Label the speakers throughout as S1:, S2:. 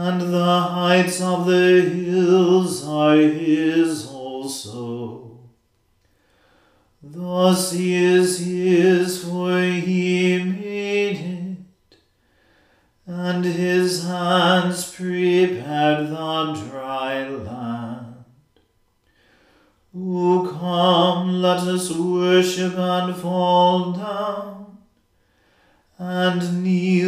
S1: and the heights of the hills are his also. The sea is his, for he made it, and his hands prepared the dry land. O come, let us worship and fall down, and kneel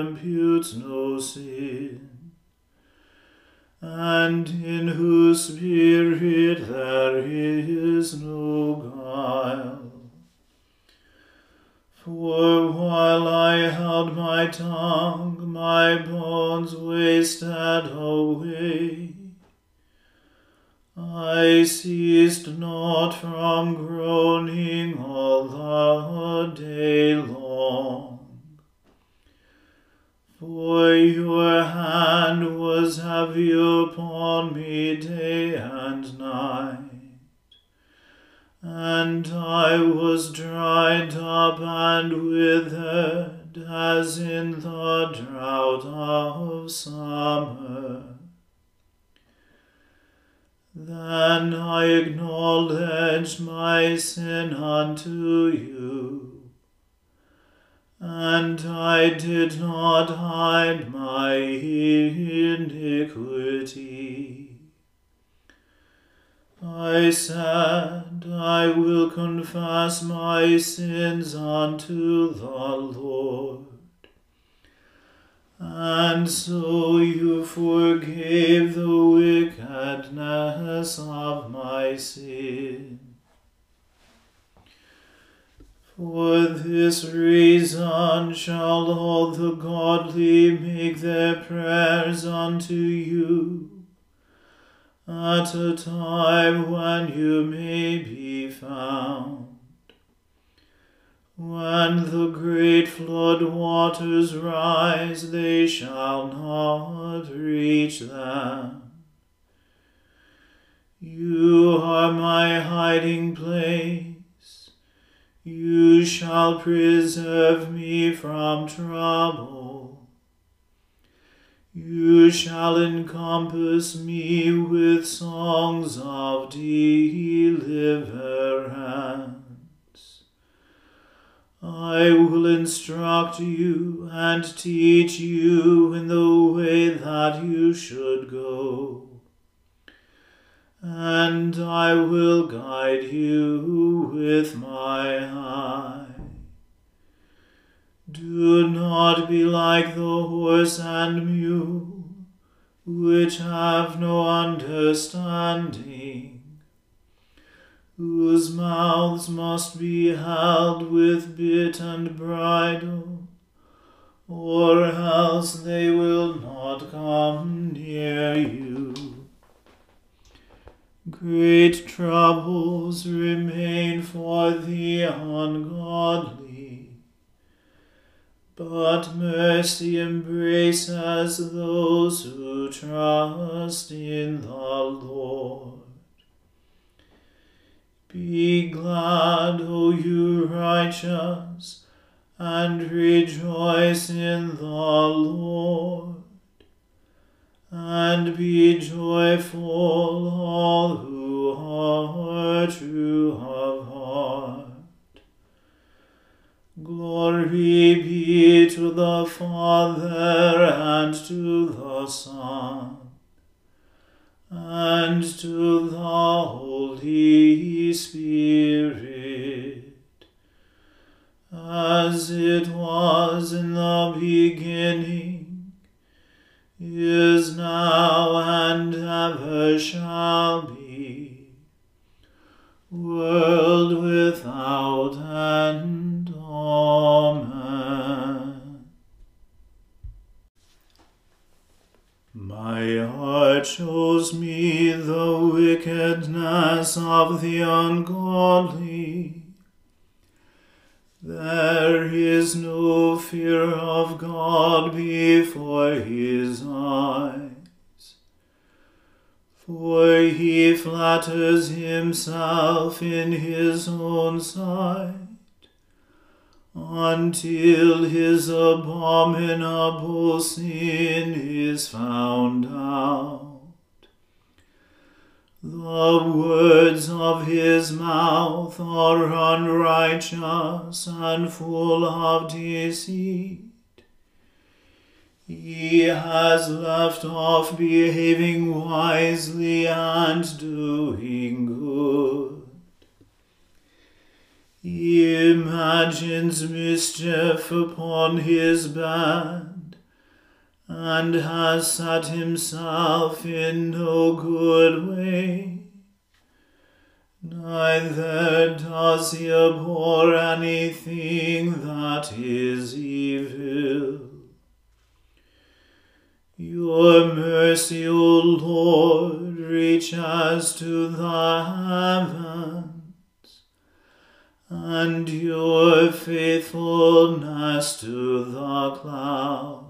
S1: imputes no sin, and in whose spirit there is no guile. For while I held my tongue, my bones wasted away. I ceased not from groaning all the day long. For your hand was heavy upon me day and night, and I was dried up and withered as in the drought of summer. Then I acknowledged my sin unto you and I did not hide my iniquity. I said, I will confess my sins unto the Lord. And so you forgave the wickedness of my sin. For this reason shall all the godly make their prayers unto you at a time when you may be found. When the great flood waters rise, they shall not reach them. You are my hiding place. You shall preserve me from trouble. You shall encompass me with songs of deliverance. I will instruct you and teach you in the way that you should go and I will guide you with my eye. Do not be like the horse and mule, which have no understanding, whose mouths must be held with bit and bridle, or else they will not come near you. Great troubles remain for the ungodly, but mercy embraces those who trust in the Lord. Be glad, O you righteous, and rejoice in the Lord and be joyful, all who are true of heart. Glory be to the Father and to the Son and to the Holy Spirit, as it was in the beginning is now and ever shall be, world without end. Amen. My heart shows me the wickedness of the ungodly there is no fear of God before his eyes. For he flatters himself in his own sight, until his abominable sin is found out. The words of his mouth are unrighteous and full of deceit. He has left off behaving wisely and doing good. He imagines mischief upon his bed and has set himself in no good way. Neither does he abhor anything that is evil. Your mercy, O Lord, reaches to the heavens, and your faithfulness to the clouds.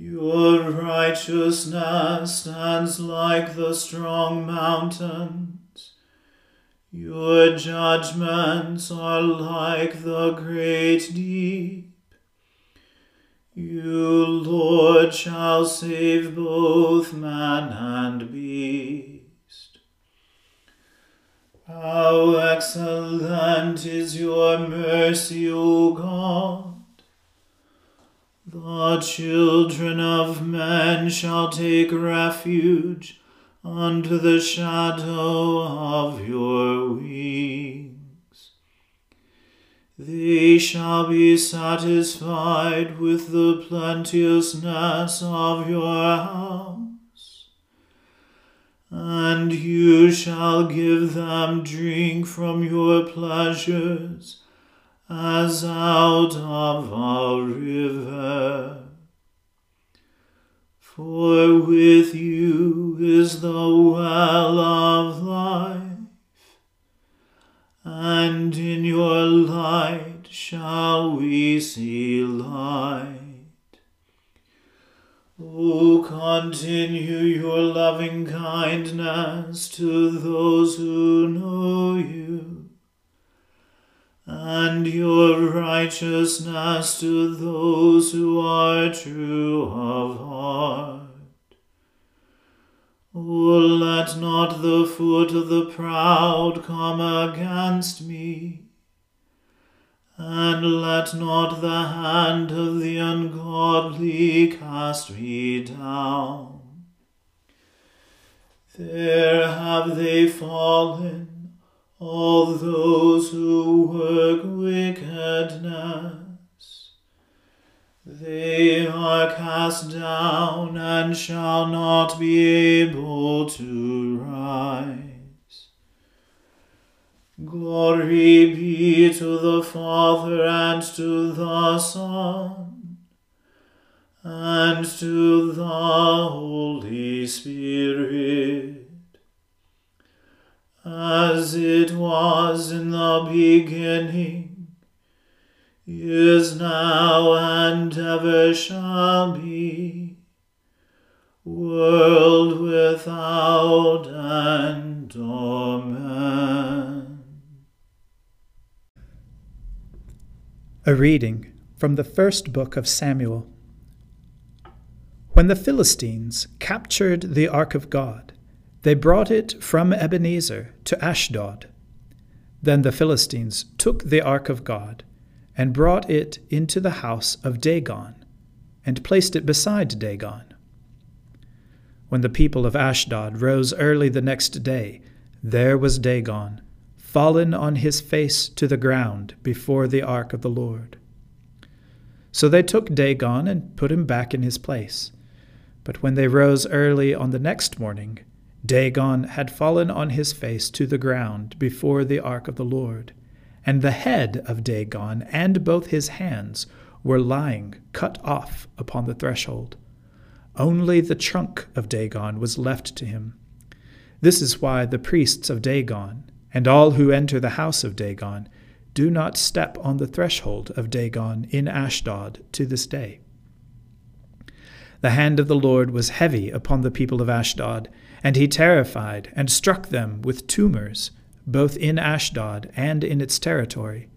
S1: Your righteousness stands like the strong mountains. Your judgments are like the great deep. You, Lord, shall save both man and beast. How excellent is your mercy, O God! The children of men shall take refuge under the shadow of your wings. They shall be satisfied with the plenteousness of your house, and you shall give them drink from your pleasures as out of a river. For with you is the well of life, and in your light shall we see light. O continue your loving kindness to those who know you and your righteousness to those who are true of heart. O let not the foot of the proud come against me, and let not the hand of the ungodly cast me down. There have they fallen all those who work wickedness. They are cast down and shall not be able to rise. Glory be to the Father and to the Son and to the Holy Spirit as it was in the beginning, is now, and ever shall be, world without end. Amen.
S2: A reading from the first book of Samuel. When the Philistines captured the ark of God, they brought it from Ebenezer to Ashdod. Then the Philistines took the ark of God and brought it into the house of Dagon and placed it beside Dagon. When the people of Ashdod rose early the next day, there was Dagon, fallen on his face to the ground before the ark of the Lord. So they took Dagon and put him back in his place. But when they rose early on the next morning, Dagon had fallen on his face to the ground before the ark of the Lord, and the head of Dagon and both his hands were lying cut off upon the threshold. Only the trunk of Dagon was left to him. This is why the priests of Dagon, and all who enter the house of Dagon, do not step on the threshold of Dagon in Ashdod to this day. The hand of the Lord was heavy upon the people of Ashdod and he terrified and struck them with tumors, both in Ashdod and in its territory.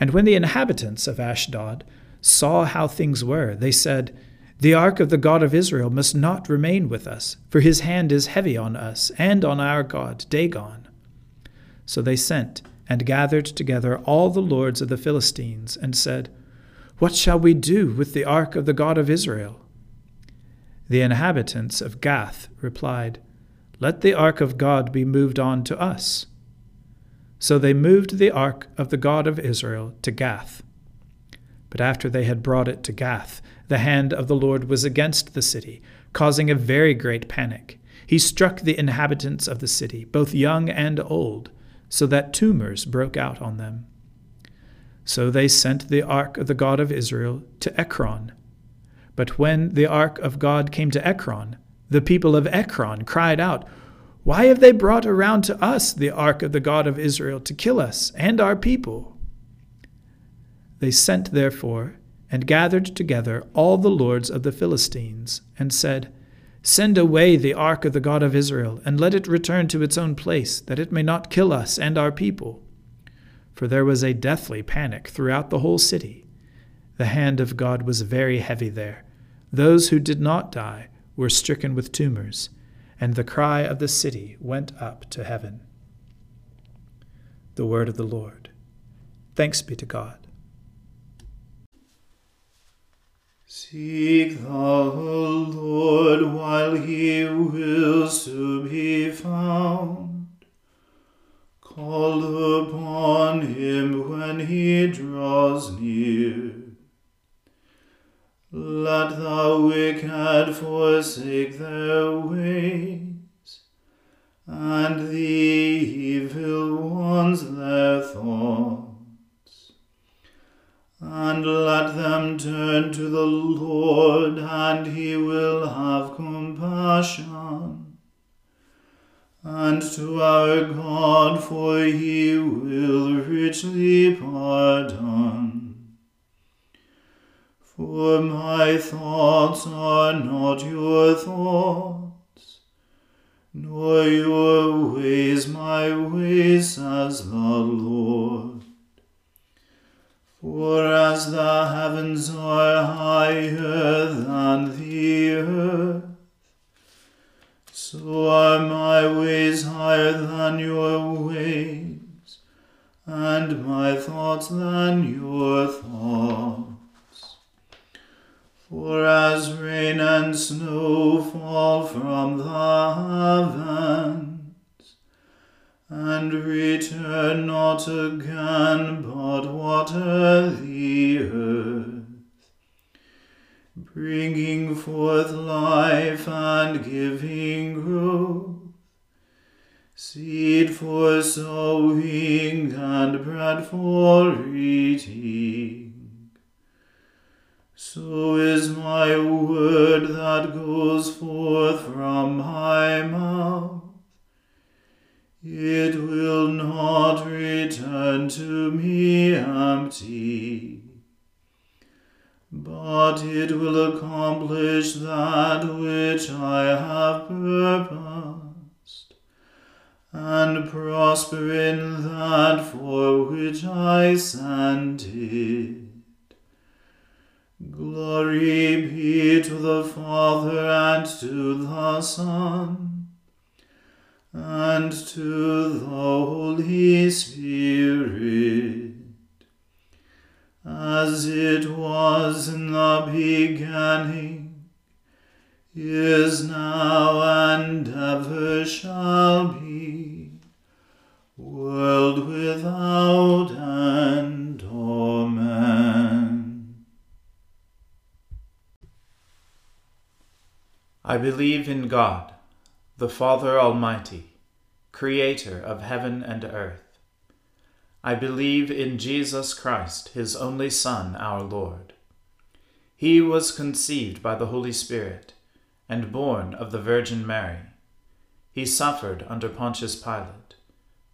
S2: And when the inhabitants of Ashdod saw how things were, they said, The ark of the God of Israel must not remain with us, for his hand is heavy on us and on our God, Dagon. So they sent and gathered together all the lords of the Philistines, and said, What shall we do with the ark of the God of Israel? The inhabitants of Gath replied, Let the ark of God be moved on to us. So they moved the ark of the God of Israel to Gath. But after they had brought it to Gath, the hand of the Lord was against the city, causing a very great panic. He struck the inhabitants of the city, both young and old, so that tumors broke out on them. So they sent the ark of the God of Israel to Ekron but when the ark of God came to Ekron, the people of Ekron cried out, Why have they brought around to us the ark of the God of Israel to kill us and our people? They sent therefore and gathered together all the lords of the Philistines, and said, Send away the ark of the God of Israel, and let it return to its own place, that it may not kill us and our people. For there was a deathly panic throughout the whole city. The hand of God was very heavy there. Those who did not die were stricken with tumors, and the cry of the city went up to heaven. The word of the Lord. Thanks be to God.
S1: Seek the Lord while he wills to be found. Call upon him when he draws near. Let the wicked forsake their ways, and the evil ones their thoughts and let them turn to the Lord, and he will have compassion. And to our God, for he will richly pardon. For my thoughts are not your thoughts, nor your ways my ways, says the Lord. For as the heavens are and for eating. So is my word that goes forth from my mouth. It will not return to me empty, but it will accomplish that which I have purposed, and prosper in that for which I sent it. Glory be to the Father and to the Son and to the Holy Spirit, as it was in the beginning, is now, and ever shall be, world without end. Amen. I believe in God the Father Almighty, Creator of heaven and earth. I believe in Jesus Christ, His only Son, our Lord. He was conceived by the Holy Spirit and born of the Virgin Mary. He suffered under Pontius Pilate,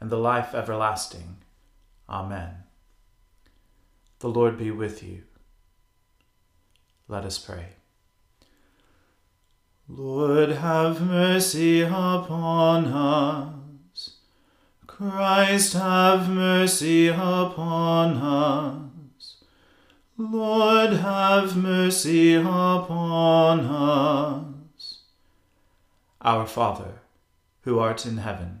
S1: and the life everlasting. Amen. The Lord be with you. Let us pray. Lord, have mercy upon us. Christ, have mercy upon us. Lord, have mercy upon us. Our Father, who art in heaven,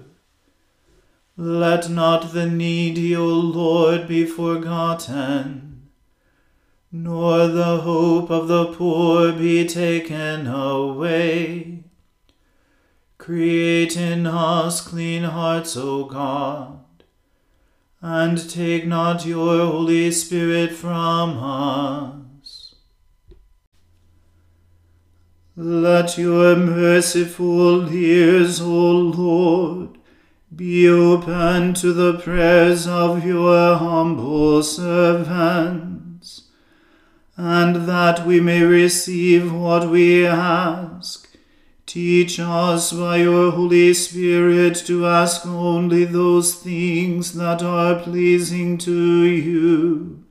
S1: Let not the needy, O Lord, be forgotten, nor the hope of the poor be taken away. Create in us clean hearts, O God, and take not your Holy Spirit from us. Let your merciful ears, O Lord, be open to the prayers of your humble servants, and that we may receive what we ask. Teach us by your Holy Spirit to ask only those things that are pleasing to you.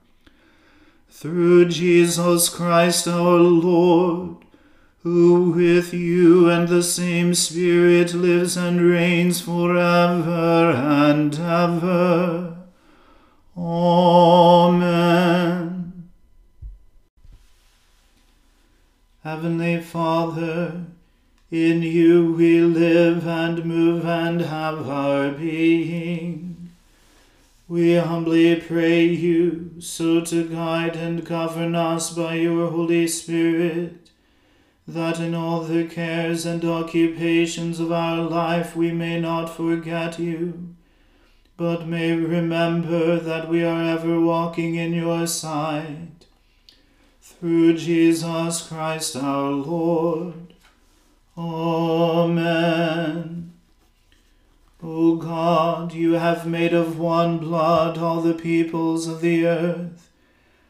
S1: Through Jesus Christ our Lord, who with you and the same Spirit lives and reigns for ever and ever. Amen. Heavenly Father, in you we live and move and have our being. We humbly pray you so to guide and govern us by your Holy Spirit that in all the cares and occupations of our life we may not forget you, but may remember that we are ever walking in your sight. Through Jesus Christ our Lord. Amen. O God, you have made of one blood all the peoples of the earth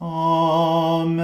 S1: Amen.